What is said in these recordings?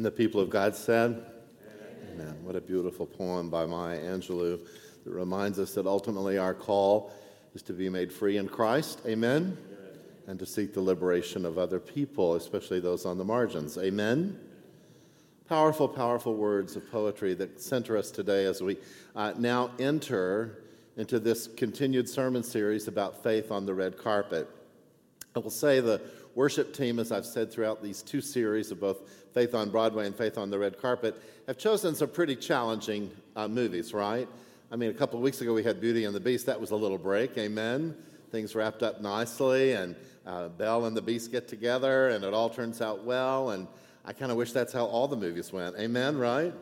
And the people of God said, Amen. Amen. What a beautiful poem by Maya Angelou that reminds us that ultimately our call is to be made free in Christ. Amen. Amen. And to seek the liberation of other people, especially those on the margins. Amen. Powerful, powerful words of poetry that center us today as we uh, now enter into this continued sermon series about faith on the red carpet. I will say the worship team, as I've said throughout these two series of both Faith on Broadway and Faith on the Red Carpet, have chosen some pretty challenging uh, movies, right? I mean, a couple of weeks ago we had Beauty and the Beast. That was a little break, amen. Things wrapped up nicely, and uh, Belle and the Beast get together, and it all turns out well. And I kind of wish that's how all the movies went, amen, right?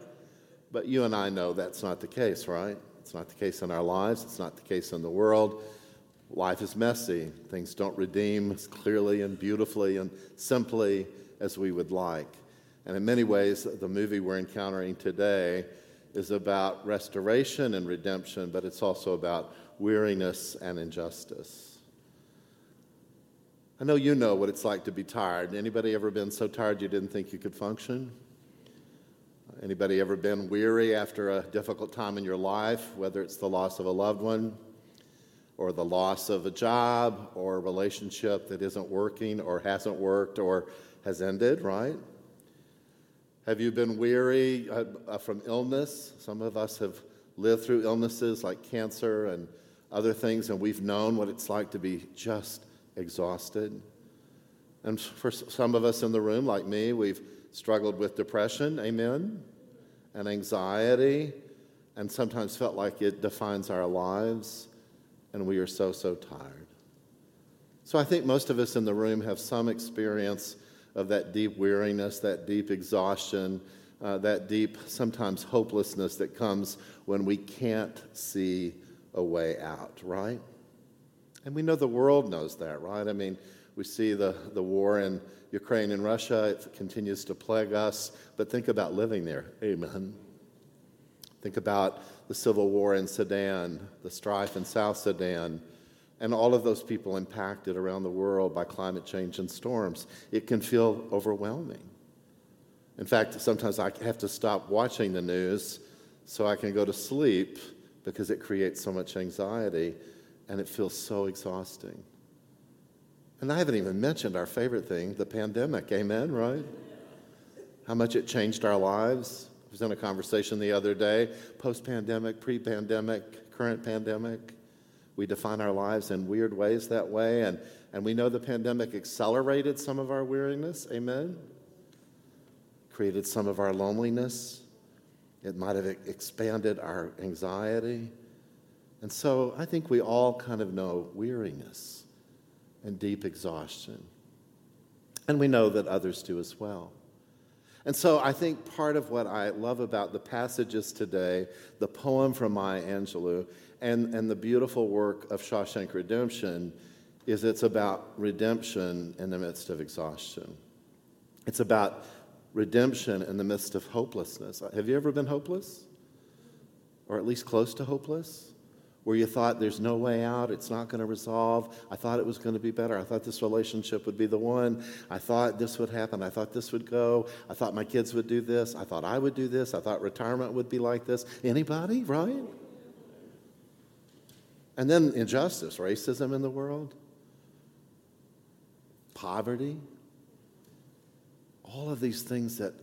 But you and I know that's not the case, right? It's not the case in our lives, it's not the case in the world. Life is messy. Things don't redeem as clearly and beautifully and simply as we would like. And in many ways, the movie we're encountering today is about restoration and redemption, but it's also about weariness and injustice. I know you know what it's like to be tired. Anybody ever been so tired you didn't think you could function? Anybody ever been weary after a difficult time in your life, whether it's the loss of a loved one, or the loss of a job or a relationship that isn't working or hasn't worked or has ended, right? Have you been weary uh, uh, from illness? Some of us have lived through illnesses like cancer and other things, and we've known what it's like to be just exhausted. And for some of us in the room, like me, we've struggled with depression, amen, and anxiety, and sometimes felt like it defines our lives and we are so, so tired. So I think most of us in the room have some experience of that deep weariness, that deep exhaustion, uh, that deep, sometimes hopelessness that comes when we can't see a way out, right? And we know the world knows that, right? I mean, we see the, the war in Ukraine and Russia, it continues to plague us, but think about living there. Amen. Think about the civil war in Sudan, the strife in South Sudan, and all of those people impacted around the world by climate change and storms. It can feel overwhelming. In fact, sometimes I have to stop watching the news so I can go to sleep because it creates so much anxiety and it feels so exhausting. And I haven't even mentioned our favorite thing, the pandemic. Amen, right? How much it changed our lives, was in a conversation the other day post pandemic, pre pandemic, current pandemic. We define our lives in weird ways that way, and, and we know the pandemic accelerated some of our weariness. Amen? Created some of our loneliness. It might have expanded our anxiety. And so I think we all kind of know weariness and deep exhaustion. And we know that others do as well. And so I think part of what I love about the passages today, the poem from Maya Angelou, and, and the beautiful work of Shawshank Redemption is it's about redemption in the midst of exhaustion. It's about redemption in the midst of hopelessness. Have you ever been hopeless? Or at least close to hopeless? Where you thought there's no way out, it's not going to resolve. I thought it was going to be better. I thought this relationship would be the one. I thought this would happen. I thought this would go. I thought my kids would do this. I thought I would do this. I thought retirement would be like this. Anybody, right? And then injustice, racism in the world, poverty, all of these things that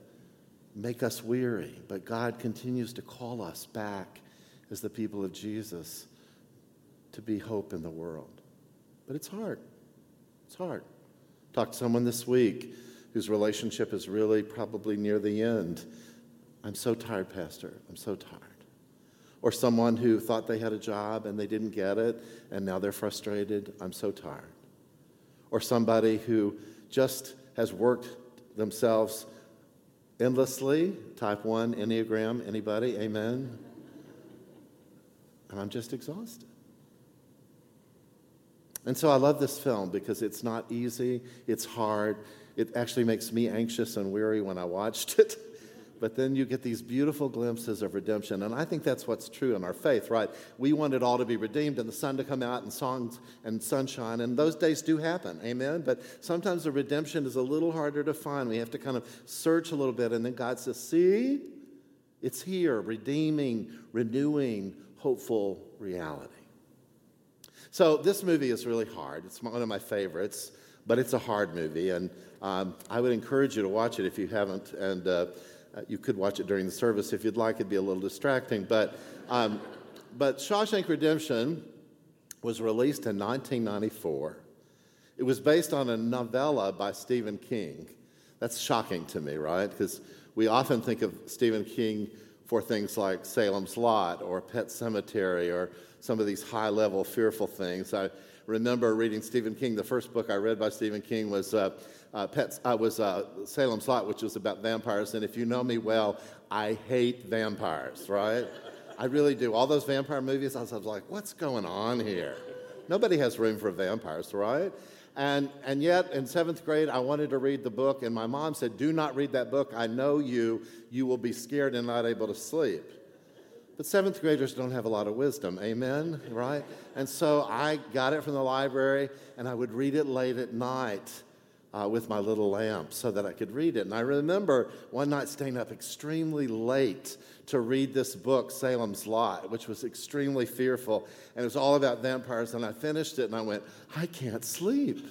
make us weary, but God continues to call us back as the people of Jesus to be hope in the world. But it's hard. It's hard. Talked to someone this week whose relationship is really probably near the end. I'm so tired, Pastor. I'm so tired. Or someone who thought they had a job and they didn't get it and now they're frustrated. I'm so tired. Or somebody who just has worked themselves endlessly. Type 1 Enneagram. Anybody? Amen. And I'm just exhausted. And so I love this film because it's not easy, it's hard. It actually makes me anxious and weary when I watched it but then you get these beautiful glimpses of redemption. And I think that's what's true in our faith, right? We want it all to be redeemed and the sun to come out and songs and sunshine. And those days do happen, amen? But sometimes the redemption is a little harder to find. We have to kind of search a little bit. And then God says, see, it's here, redeeming, renewing, hopeful reality. So this movie is really hard. It's one of my favorites, but it's a hard movie. And um, I would encourage you to watch it if you haven't. And uh, you could watch it during the service if you'd like. It'd be a little distracting. But, um, but Shawshank Redemption was released in 1994. It was based on a novella by Stephen King. That's shocking to me, right? Because we often think of Stephen King for things like Salem's Lot or Pet Sematary or some of these high level, fearful things. I remember reading Stephen King. The first book I read by Stephen King was uh, uh, Pets, I was uh, Salem's Lot, which was about vampires. And if you know me well, I hate vampires, right? I really do. All those vampire movies, I was like, what's going on here? Nobody has room for vampires, right? And, and yet, in seventh grade, I wanted to read the book, and my mom said, Do not read that book. I know you. You will be scared and not able to sleep. But seventh graders don't have a lot of wisdom, amen? Right? And so I got it from the library, and I would read it late at night uh, with my little lamp so that I could read it. And I remember one night staying up extremely late to read this book, Salem's Lot, which was extremely fearful. And it was all about vampires. And I finished it and I went, I can't sleep.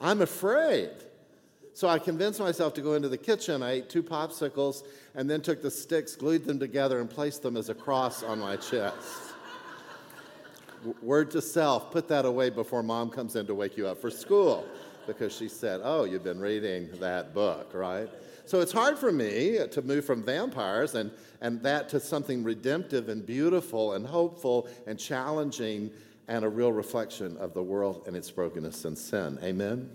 I'm afraid. So I convinced myself to go into the kitchen. I ate two popsicles and then took the sticks, glued them together, and placed them as a cross on my chest. Word to self, put that away before mom comes in to wake you up for school because she said, Oh, you've been reading that book, right? So it's hard for me to move from vampires and, and that to something redemptive and beautiful and hopeful and challenging and a real reflection of the world and its brokenness and sin. Amen?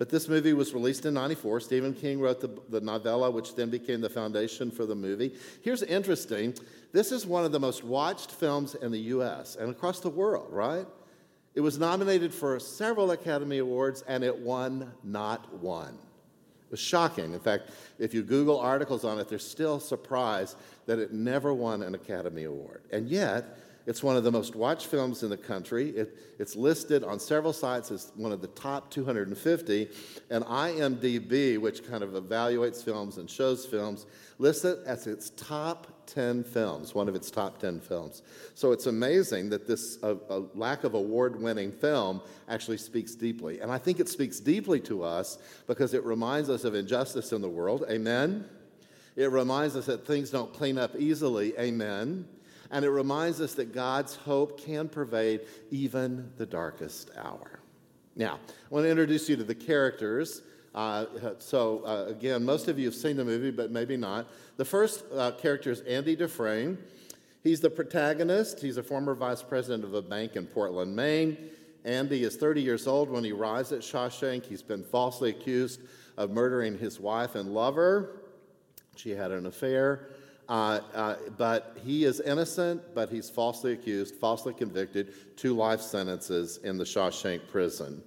But this movie was released in 94. Stephen King wrote the, the novella, which then became the foundation for the movie. Here's interesting this is one of the most watched films in the US and across the world, right? It was nominated for several Academy Awards and it won not one. It was shocking. In fact, if you Google articles on it, they're still surprised that it never won an Academy Award. And yet, it's one of the most watched films in the country. It, it's listed on several sites as one of the top 250. And IMDb, which kind of evaluates films and shows films, lists it as its top 10 films, one of its top 10 films. So it's amazing that this uh, a lack of award winning film actually speaks deeply. And I think it speaks deeply to us because it reminds us of injustice in the world. Amen. It reminds us that things don't clean up easily. Amen. And it reminds us that God's hope can pervade even the darkest hour. Now, I want to introduce you to the characters. Uh, so, uh, again, most of you have seen the movie, but maybe not. The first uh, character is Andy Dufresne. He's the protagonist. He's a former vice president of a bank in Portland, Maine. Andy is 30 years old when he arrives at Shawshank. He's been falsely accused of murdering his wife and lover. She had an affair. Uh, uh, but he is innocent, but he's falsely accused, falsely convicted, two life sentences in the Shawshank prison.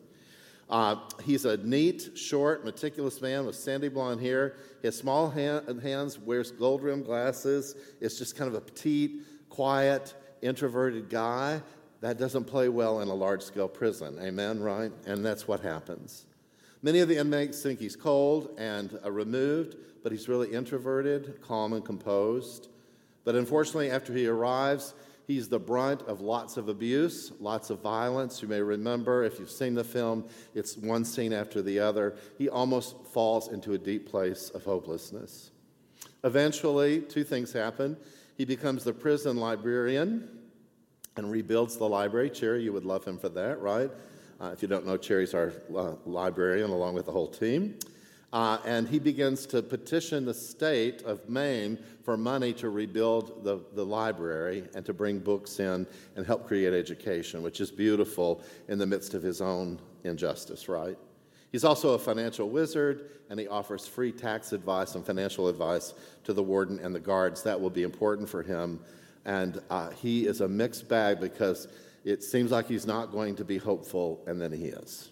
Uh, he's a neat, short, meticulous man with sandy blonde hair. Has small hand, hands, wears gold rimmed glasses, is just kind of a petite, quiet, introverted guy. That doesn't play well in a large scale prison. Amen, right? And that's what happens. Many of the inmates think he's cold and uh, removed, but he's really introverted, calm, and composed. But unfortunately, after he arrives, he's the brunt of lots of abuse, lots of violence. You may remember, if you've seen the film, it's one scene after the other. He almost falls into a deep place of hopelessness. Eventually, two things happen. He becomes the prison librarian and rebuilds the library. Cherry, you would love him for that, right? Uh, if you don't know, Cherry's our uh, librarian along with the whole team. Uh, and he begins to petition the state of Maine for money to rebuild the, the library and to bring books in and help create education, which is beautiful in the midst of his own injustice, right? He's also a financial wizard, and he offers free tax advice and financial advice to the warden and the guards. That will be important for him. And uh, he is a mixed bag because it seems like he's not going to be hopeful, and then he is.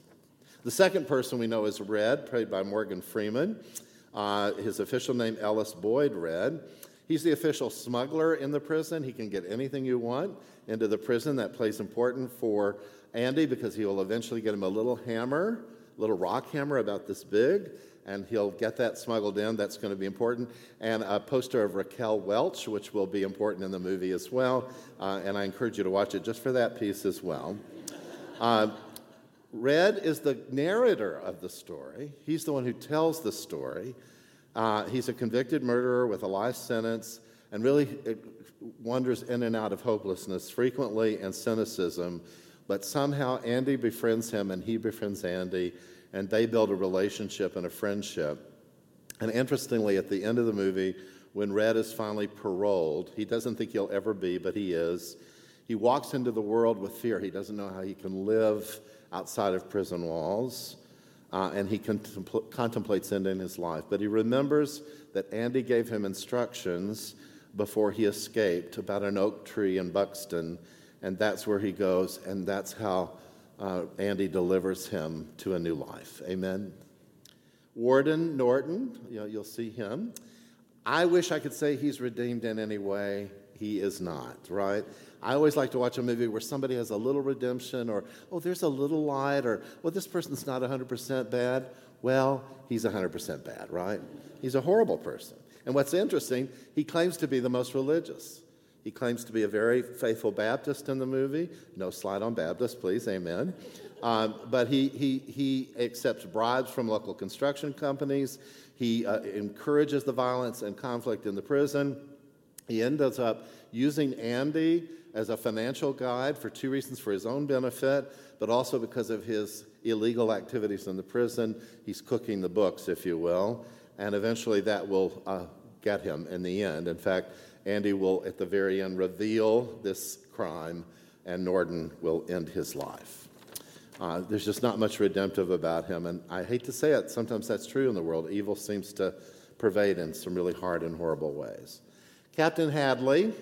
The second person we know is Red, played by Morgan Freeman. Uh, his official name, Ellis Boyd Red. He's the official smuggler in the prison. He can get anything you want into the prison. That plays important for Andy because he will eventually get him a little hammer, little rock hammer about this big, and he'll get that smuggled in. That's going to be important. And a poster of Raquel Welch, which will be important in the movie as well. Uh, and I encourage you to watch it just for that piece as well. Uh, Red is the narrator of the story. He's the one who tells the story. Uh, he's a convicted murderer with a life sentence and really wanders in and out of hopelessness frequently and cynicism. But somehow Andy befriends him and he befriends Andy, and they build a relationship and a friendship. And interestingly, at the end of the movie, when Red is finally paroled, he doesn't think he'll ever be, but he is. He walks into the world with fear. He doesn't know how he can live outside of prison walls, uh, and he contempl- contemplates ending his life. But he remembers that Andy gave him instructions before he escaped about an oak tree in Buxton, and that's where he goes, and that's how uh, Andy delivers him to a new life. Amen. Warden Norton, you know, you'll see him. I wish I could say he's redeemed in any way. He is not, right? I always like to watch a movie where somebody has a little redemption or, oh, there's a little light or, well, this person's not 100% bad. Well, he's 100% bad, right? He's a horrible person. And what's interesting, he claims to be the most religious. He claims to be a very faithful Baptist in the movie. No slide on Baptist, please, amen. Um, but he, he, he accepts bribes from local construction companies. He uh, encourages the violence and conflict in the prison. He ends up using Andy as a financial guide for two reasons for his own benefit, but also because of his illegal activities in the prison. He's cooking the books, if you will, and eventually that will uh, get him in the end. In fact, Andy will, at the very end, reveal this crime, and Norton will end his life. Uh, there's just not much redemptive about him, and I hate to say it, sometimes that's true in the world. Evil seems to pervade in some really hard and horrible ways. Captain Hadley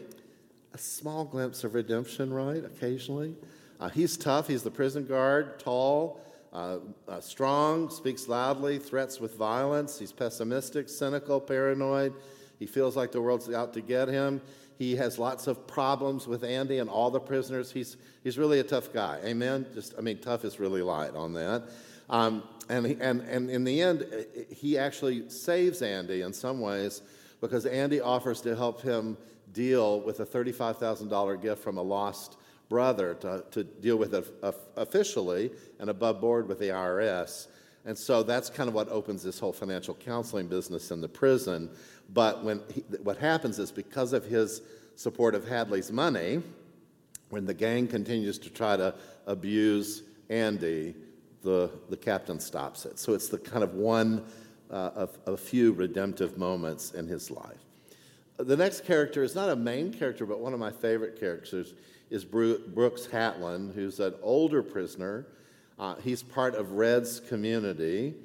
a small glimpse of redemption, right? Occasionally. Uh, he's tough. He's the prison guard, tall, uh, uh, strong, speaks loudly, threats with violence. He's pessimistic, cynical, paranoid. He feels like the world's out to get him. He has lots of problems with Andy and all the prisoners. He's, he's really a tough guy. Amen? Just, I mean, tough is really light on that. Um, and, and, and in the end, he actually saves Andy in some ways because Andy offers to help him deal with a $35,000 gift from a lost brother to, to deal with it officially and above board with the IRS. And so that's kind of what opens this whole financial counseling business in the prison. But when he, what happens is because of his support of Hadley's money, when the gang continues to try to abuse Andy, the, the captain stops it. So it's the kind of one uh, of a few redemptive moments in his life. The next character is not a main character, but one of my favorite characters is Brooks Hatlen, who's an older prisoner. Uh, he's part of Red's community.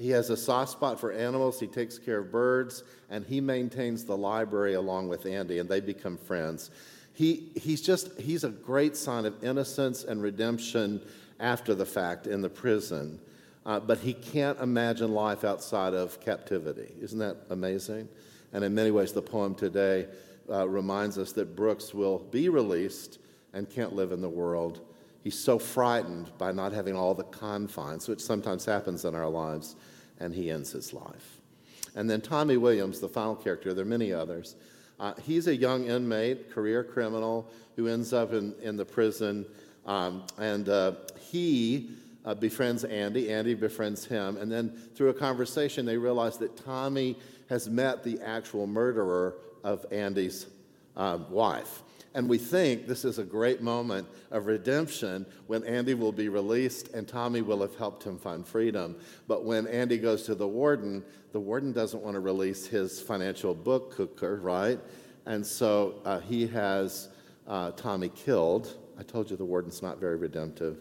He has a soft spot for animals, he takes care of birds, and he maintains the library along with Andy, and they become friends. He, he's just, he's a great sign of innocence and redemption after the fact in the prison. Uh, but he can't imagine life outside of captivity. Isn't that amazing? And in many ways, the poem today uh, reminds us that Brooks will be released and can't live in the world. He's so frightened by not having all the confines, which sometimes happens in our lives, and he ends his life. And then Tommy Williams, the final character, there are many others. Uh, he's a young inmate, career criminal, who ends up in, in the prison, um, and uh, he uh, befriends Andy. Andy befriends him. And then through a conversation, they realize that Tommy has met the actual murderer of Andy's uh, wife. And we think this is a great moment of redemption when Andy will be released and Tommy will have helped him find freedom. But when Andy goes to the warden, the warden doesn't want to release his financial book cooker, right? And so uh, he has uh, Tommy killed. I told you the warden's not very redemptive.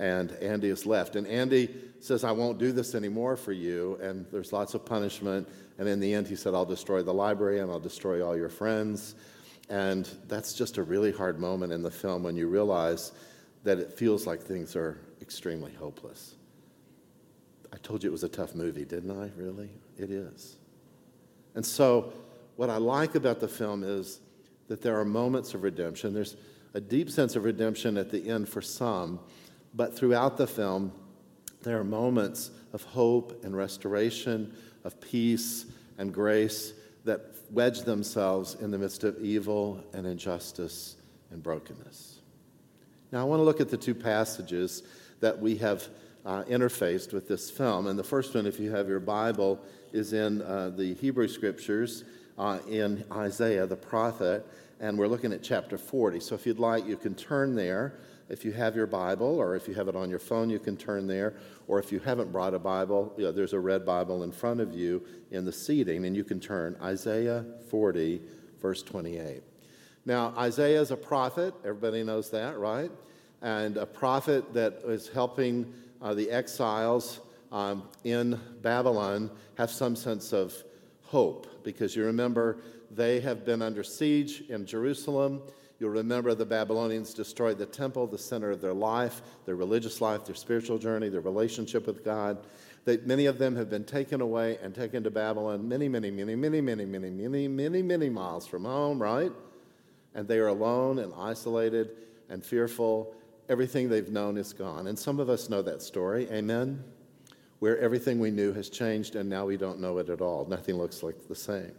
And Andy is left. And Andy says, I won't do this anymore for you. And there's lots of punishment. And in the end, he said, I'll destroy the library and I'll destroy all your friends. And that's just a really hard moment in the film when you realize that it feels like things are extremely hopeless. I told you it was a tough movie, didn't I? Really? It is. And so, what I like about the film is that there are moments of redemption. There's a deep sense of redemption at the end for some, but throughout the film, there are moments of hope and restoration, of peace and grace that wedge themselves in the midst of evil and injustice and brokenness. Now, I want to look at the two passages that we have uh, interfaced with this film. And the first one, if you have your Bible, is in uh, the Hebrew Scriptures uh, in Isaiah the prophet, and we're looking at chapter 40. So if you'd like, you can turn there. If you have your Bible, or if you have it on your phone, you can turn there. Or if you haven't brought a Bible, you know, there's a red Bible in front of you in the seating, and you can turn Isaiah 40, verse 28. Now, Isaiah is a prophet. Everybody knows that, right? And a prophet that is helping uh, the exiles um, in Babylon have some sense of hope because you remember they have been under siege in Jerusalem. You'll remember the Babylonians destroyed the temple, the center of their life, their religious life, their spiritual journey, their relationship with God. That many of them have been taken away and taken to Babylon many, many, many, many, many, many, many, many, many miles from home, right? And they are alone and isolated and fearful. Everything they've known is gone. And some of us know that story. Amen? Where everything we knew has changed and now we don't know it at all. Nothing looks like the same.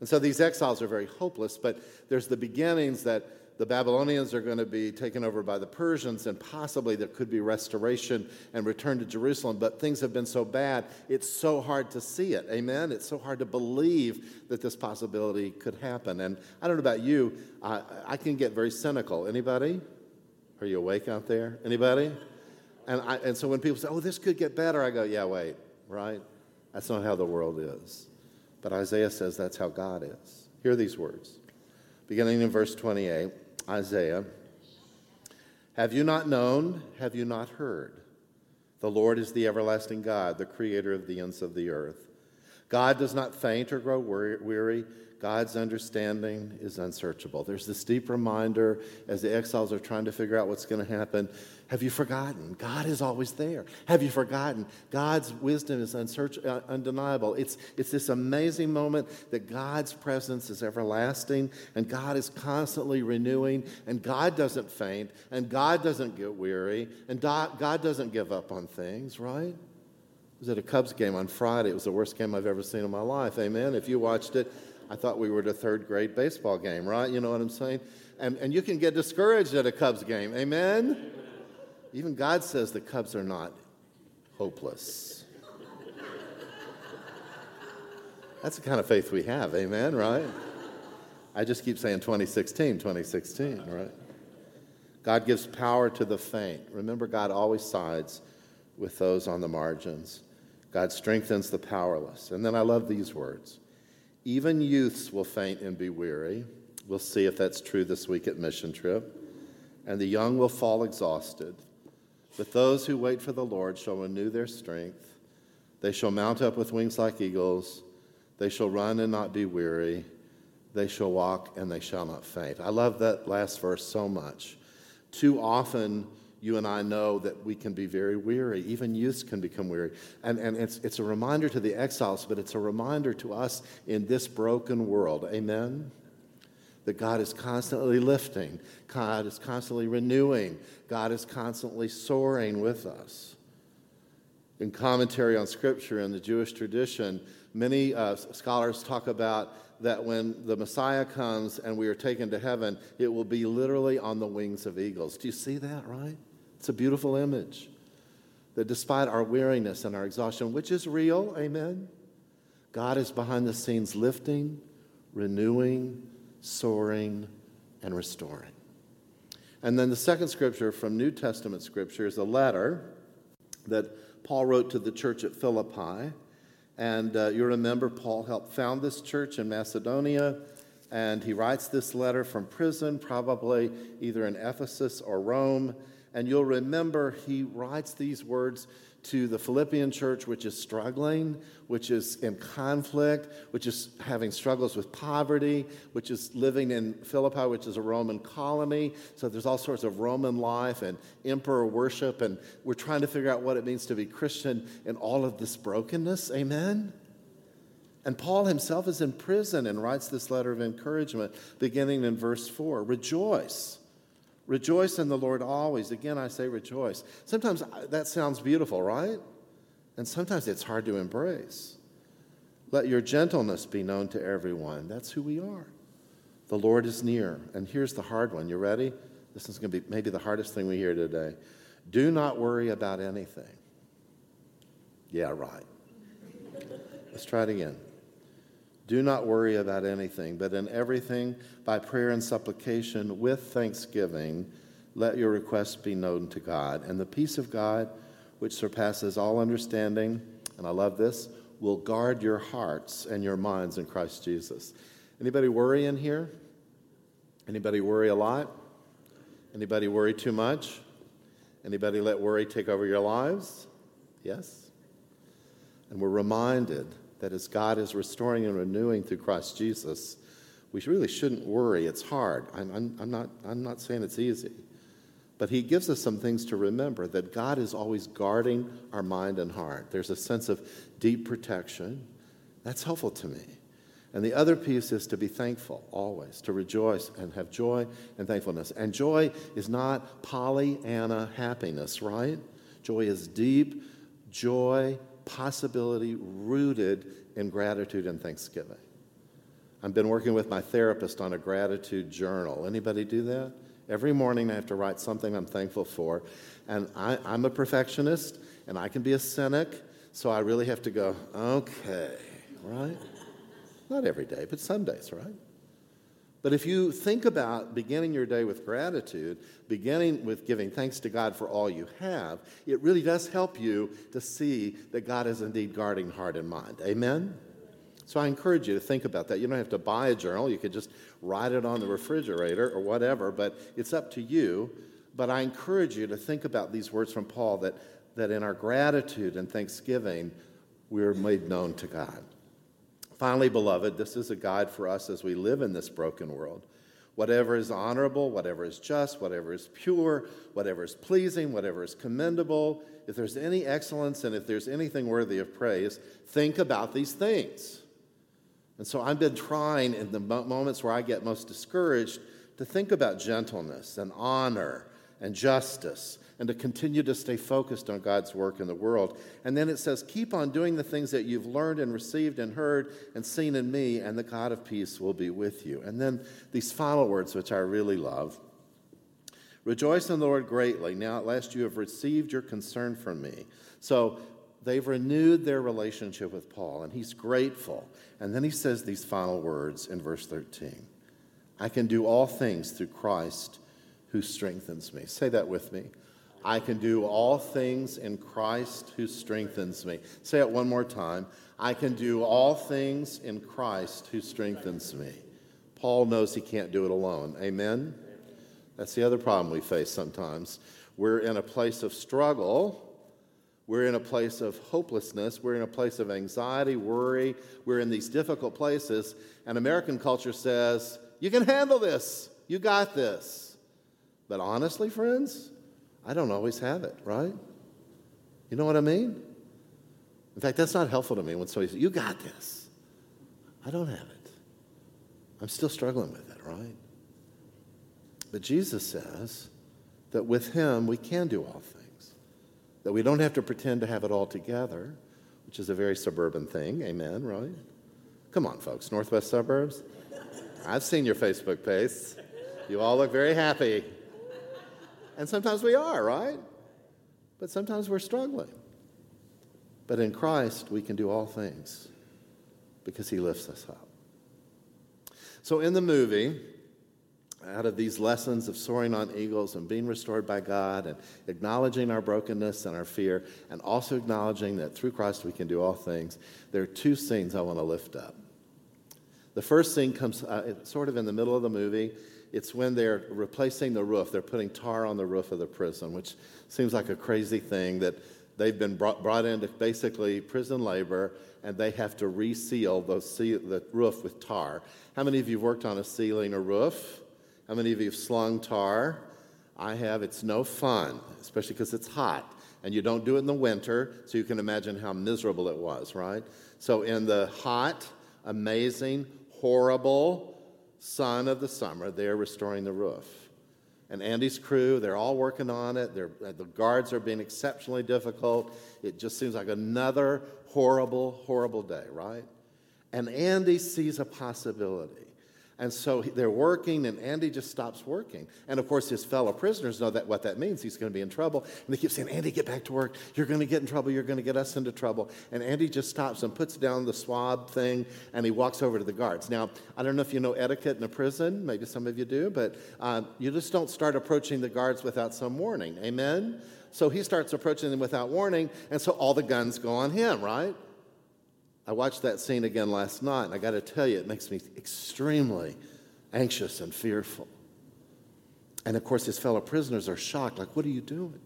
And so these exiles are very hopeless, but there's the beginnings that the Babylonians are going to be taken over by the Persians, and possibly there could be restoration and return to Jerusalem. But things have been so bad, it's so hard to see it. Amen? It's so hard to believe that this possibility could happen. And I don't know about you, I, I can get very cynical. Anybody? Are you awake out there? Anybody? And, I, and so when people say, oh, this could get better, I go, yeah, wait, right? That's not how the world is. But Isaiah says that's how God is. Hear these words. Beginning in verse 28, Isaiah Have you not known? Have you not heard? The Lord is the everlasting God, the creator of the ends of the earth. God does not faint or grow weary. God's understanding is unsearchable. There's this deep reminder as the exiles are trying to figure out what's going to happen. Have you forgotten? God is always there. Have you forgotten? God's wisdom is unsearch- uh, undeniable. It's, it's this amazing moment that God's presence is everlasting and God is constantly renewing and God doesn't faint and God doesn't get weary and God doesn't give up on things, right? Was at a Cubs game on Friday. It was the worst game I've ever seen in my life. Amen. If you watched it, I thought we were at a third grade baseball game, right? You know what I'm saying? And, and you can get discouraged at a Cubs game. Amen? Even God says the Cubs are not hopeless. That's the kind of faith we have. Amen, right? I just keep saying 2016, 2016, right? God gives power to the faint. Remember, God always sides with those on the margins. God strengthens the powerless. And then I love these words even youths will faint and be weary. We'll see if that's true this week at Mission Trip. And the young will fall exhausted. But those who wait for the Lord shall renew their strength. They shall mount up with wings like eagles. They shall run and not be weary. They shall walk and they shall not faint. I love that last verse so much. Too often, you and I know that we can be very weary. Even youths can become weary. And, and it's, it's a reminder to the exiles, but it's a reminder to us in this broken world. Amen? That God is constantly lifting, God is constantly renewing, God is constantly soaring with us. In commentary on Scripture and the Jewish tradition, many uh, scholars talk about that when the Messiah comes and we are taken to heaven, it will be literally on the wings of eagles. Do you see that, right? It's a beautiful image that despite our weariness and our exhaustion, which is real, amen, God is behind the scenes lifting, renewing, soaring, and restoring. And then the second scripture from New Testament scripture is a letter that Paul wrote to the church at Philippi. And uh, you remember Paul helped found this church in Macedonia. And he writes this letter from prison, probably either in Ephesus or Rome. And you'll remember he writes these words to the Philippian church, which is struggling, which is in conflict, which is having struggles with poverty, which is living in Philippi, which is a Roman colony. So there's all sorts of Roman life and emperor worship, and we're trying to figure out what it means to be Christian in all of this brokenness. Amen? And Paul himself is in prison and writes this letter of encouragement beginning in verse 4 Rejoice. Rejoice in the Lord always. Again, I say rejoice. Sometimes uh, that sounds beautiful, right? And sometimes it's hard to embrace. Let your gentleness be known to everyone. That's who we are. The Lord is near. And here's the hard one. You ready? This is going to be maybe the hardest thing we hear today. Do not worry about anything. Yeah, right. Let's try it again. Do not worry about anything, but in everything, by prayer and supplication, with thanksgiving, let your requests be known to God. And the peace of God, which surpasses all understanding, and I love this, will guard your hearts and your minds in Christ Jesus. Anybody worry in here? Anybody worry a lot? Anybody worry too much? Anybody let worry take over your lives? Yes? And we're reminded that as God is restoring and renewing through Christ Jesus, we really shouldn't worry. It's hard. I'm, I'm, I'm, not, I'm not saying it's easy. But he gives us some things to remember that God is always guarding our mind and heart. There's a sense of deep protection. That's helpful to me. And the other piece is to be thankful always, to rejoice and have joy and thankfulness. And joy is not Pollyanna happiness, right? Joy is deep joy possibility rooted in gratitude and thanksgiving. I've been working with my therapist on a gratitude journal. Anybody do that? Every morning I have to write something I'm thankful for. And I, am a perfectionist and I can be a cynic, so I really have to go, okay, right? Not every day, but some days, right? But if you think about beginning your day with gratitude, beginning with giving thanks to God for all you have, it really does help you to see that God is indeed guarding heart and mind. Amen? So I encourage you to think about that. You don't have to buy a journal, you could just write it on the refrigerator or whatever, but it's up to you. But I encourage you to think about these words from Paul that, that in our gratitude and thanksgiving, we're made known to God. Finally, beloved, this is a guide for us as we live in this broken world. Whatever is honorable, whatever is just, whatever is pure, whatever is pleasing, whatever is commendable, if there's any excellence and if there's anything worthy of praise, think about these things. And so I've been trying in the moments where I get most discouraged to think about gentleness and honor and justice and to continue to stay focused on God's work in the world. And then it says, Keep on doing the things that you've learned and received and heard and seen in me, and the God of peace will be with you. And then these final words, which I really love Rejoice in the Lord greatly. Now at last you have received your concern from me. So they've renewed their relationship with Paul, and he's grateful. And then he says these final words in verse 13 I can do all things through Christ who strengthens me. Say that with me. I can do all things in Christ who strengthens me. Say it one more time. I can do all things in Christ who strengthens me. Paul knows he can't do it alone. Amen? That's the other problem we face sometimes. We're in a place of struggle. We're in a place of hopelessness. We're in a place of anxiety, worry. We're in these difficult places. And American culture says, You can handle this. You got this. But honestly, friends, I don't always have it, right? You know what I mean? In fact, that's not helpful to me when somebody says, You got this. I don't have it. I'm still struggling with it, right? But Jesus says that with Him we can do all things, that we don't have to pretend to have it all together, which is a very suburban thing. Amen, right? Come on, folks, Northwest suburbs. I've seen your Facebook page. You all look very happy. And sometimes we are, right? But sometimes we're struggling. But in Christ, we can do all things because He lifts us up. So, in the movie, out of these lessons of soaring on eagles and being restored by God and acknowledging our brokenness and our fear, and also acknowledging that through Christ we can do all things, there are two scenes I want to lift up. The first scene comes uh, sort of in the middle of the movie. It's when they're replacing the roof. They're putting tar on the roof of the prison, which seems like a crazy thing that they've been brought, brought into basically prison labor and they have to reseal those the roof with tar. How many of you have worked on a ceiling or roof? How many of you have slung tar? I have. It's no fun, especially because it's hot. And you don't do it in the winter, so you can imagine how miserable it was, right? So, in the hot, amazing, horrible sun of the summer, they're restoring the roof. And Andy's crew, they're all working on it. They're, uh, the guards are being exceptionally difficult. It just seems like another horrible, horrible day, right? And Andy sees a possibility. And so they're working, and Andy just stops working. And of course, his fellow prisoners know that what that means. He's going to be in trouble. And they keep saying, Andy, get back to work. You're going to get in trouble. You're going to get us into trouble. And Andy just stops and puts down the swab thing, and he walks over to the guards. Now, I don't know if you know etiquette in a prison. Maybe some of you do, but uh, you just don't start approaching the guards without some warning. Amen? So he starts approaching them without warning, and so all the guns go on him, right? I watched that scene again last night, and I got to tell you, it makes me extremely anxious and fearful. And of course, his fellow prisoners are shocked, like, what are you doing?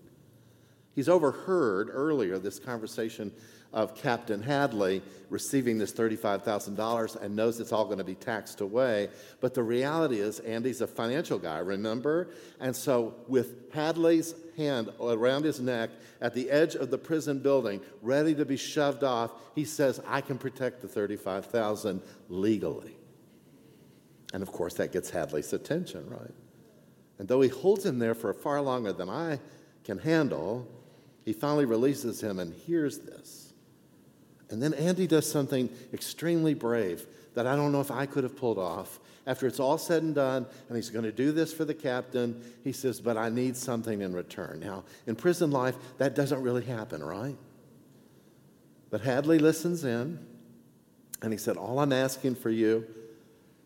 He's overheard earlier this conversation of Captain Hadley receiving this $35,000 and knows it's all going to be taxed away. But the reality is, Andy's a financial guy, remember? And so, with Hadley's hand around his neck at the edge of the prison building, ready to be shoved off, he says, I can protect the 35,000 legally. And of course, that gets Hadley's attention, right? And though he holds him there for far longer than I can handle, he finally releases him and hears this. And then Andy does something extremely brave that I don't know if I could have pulled off. After it's all said and done, and he's going to do this for the captain, he says, But I need something in return. Now, in prison life, that doesn't really happen, right? But Hadley listens in, and he said, All I'm asking for you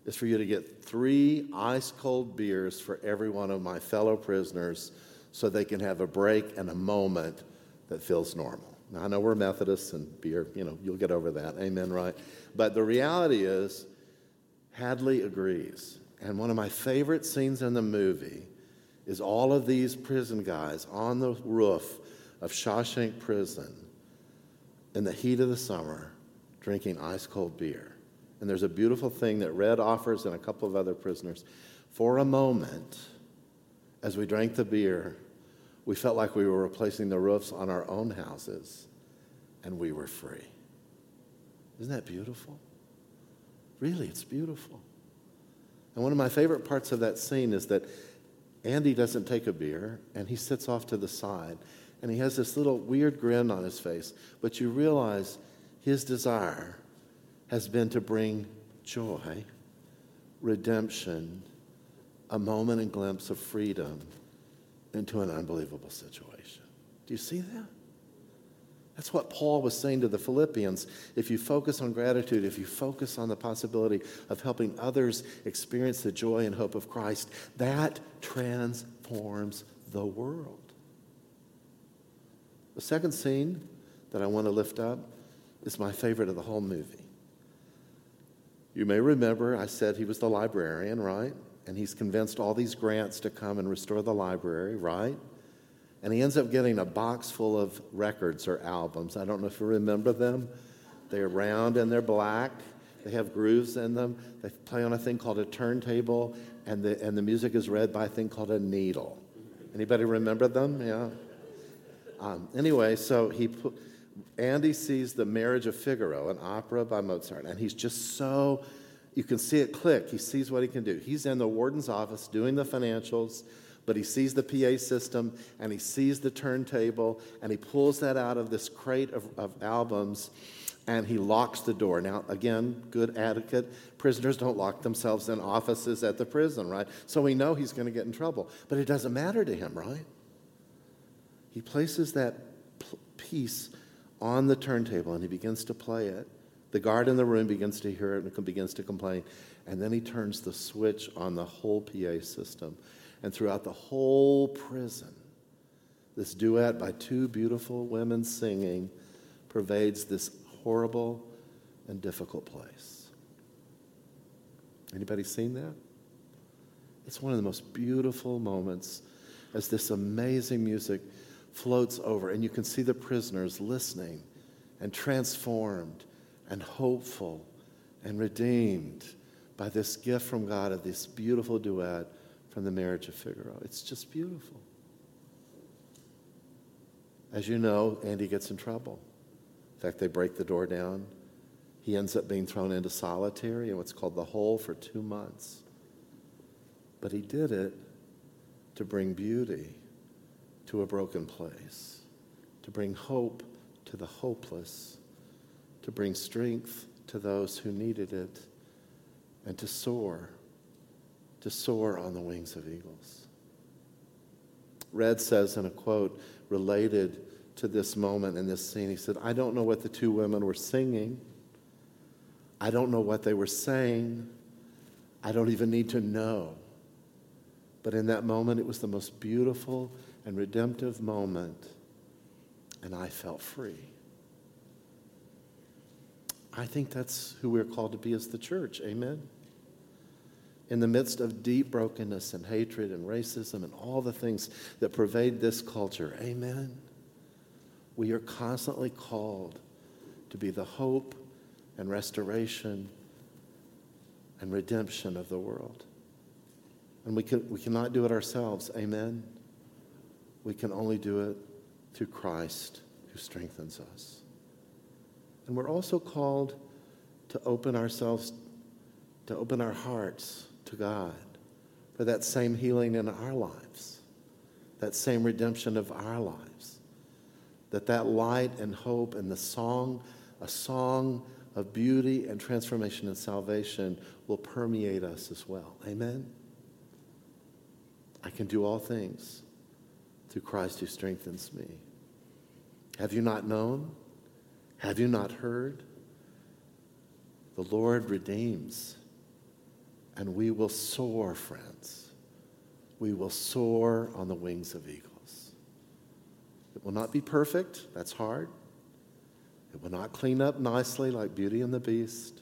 is for you to get three ice cold beers for every one of my fellow prisoners so they can have a break and a moment that feels normal. I know we're Methodists and beer, you know, you'll get over that. Amen, right? But the reality is, Hadley agrees. And one of my favorite scenes in the movie is all of these prison guys on the roof of Shawshank Prison in the heat of the summer drinking ice cold beer. And there's a beautiful thing that Red offers and a couple of other prisoners. For a moment, as we drank the beer, we felt like we were replacing the roofs on our own houses and we were free. Isn't that beautiful? Really, it's beautiful. And one of my favorite parts of that scene is that Andy doesn't take a beer and he sits off to the side and he has this little weird grin on his face. But you realize his desire has been to bring joy, redemption, a moment and glimpse of freedom into an unbelievable situation. Do you see that? That's what Paul was saying to the Philippians. If you focus on gratitude, if you focus on the possibility of helping others experience the joy and hope of Christ, that transforms the world. The second scene that I want to lift up is my favorite of the whole movie. You may remember I said he was the librarian, right? And he's convinced all these grants to come and restore the library, right? And he ends up getting a box full of records or albums. I don't know if you remember them. They're round and they're black. They have grooves in them. They play on a thing called a turntable, and the, and the music is read by a thing called a needle. Anybody remember them? Yeah. Um, anyway, so he put, Andy sees the Marriage of Figaro, an opera by Mozart, and he's just so you can see it click. He sees what he can do. He's in the warden's office doing the financials, but he sees the PA system and he sees the turntable and he pulls that out of this crate of, of albums and he locks the door. Now, again, good etiquette. Prisoners don't lock themselves in offices at the prison, right? So we know he's going to get in trouble. But it doesn't matter to him, right? He places that piece on the turntable and he begins to play it. The guard in the room begins to hear it and begins to complain. And then he turns the switch on the whole PA system. And throughout the whole prison, this duet by two beautiful women singing pervades this horrible and difficult place. Anybody seen that? It's one of the most beautiful moments as this amazing music floats over, and you can see the prisoners listening and transformed and hopeful and redeemed by this gift from God of this beautiful duet from the marriage of Figaro. It's just beautiful. As you know, Andy gets in trouble. In fact, they break the door down. He ends up being thrown into solitary in what's called the hole for two months. But he did it to bring beauty to a broken place, to bring hope to the hopeless, to bring strength to those who needed it, and to soar, to soar on the wings of eagles. Red says in a quote related to this moment in this scene, he said, I don't know what the two women were singing. I don't know what they were saying. I don't even need to know. But in that moment, it was the most beautiful and redemptive moment, and I felt free. I think that's who we're called to be as the church. Amen. In the midst of deep brokenness and hatred and racism and all the things that pervade this culture, amen. We are constantly called to be the hope and restoration and redemption of the world. And we, can, we cannot do it ourselves. Amen. We can only do it through Christ who strengthens us. And we're also called to open ourselves, to open our hearts to God for that same healing in our lives, that same redemption of our lives. That that light and hope and the song, a song of beauty and transformation and salvation will permeate us as well. Amen. I can do all things through Christ who strengthens me. Have you not known? Have you not heard? The Lord redeems, and we will soar, friends. We will soar on the wings of eagles. It will not be perfect, that's hard. It will not clean up nicely like Beauty and the Beast,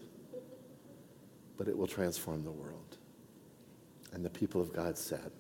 but it will transform the world. And the people of God said,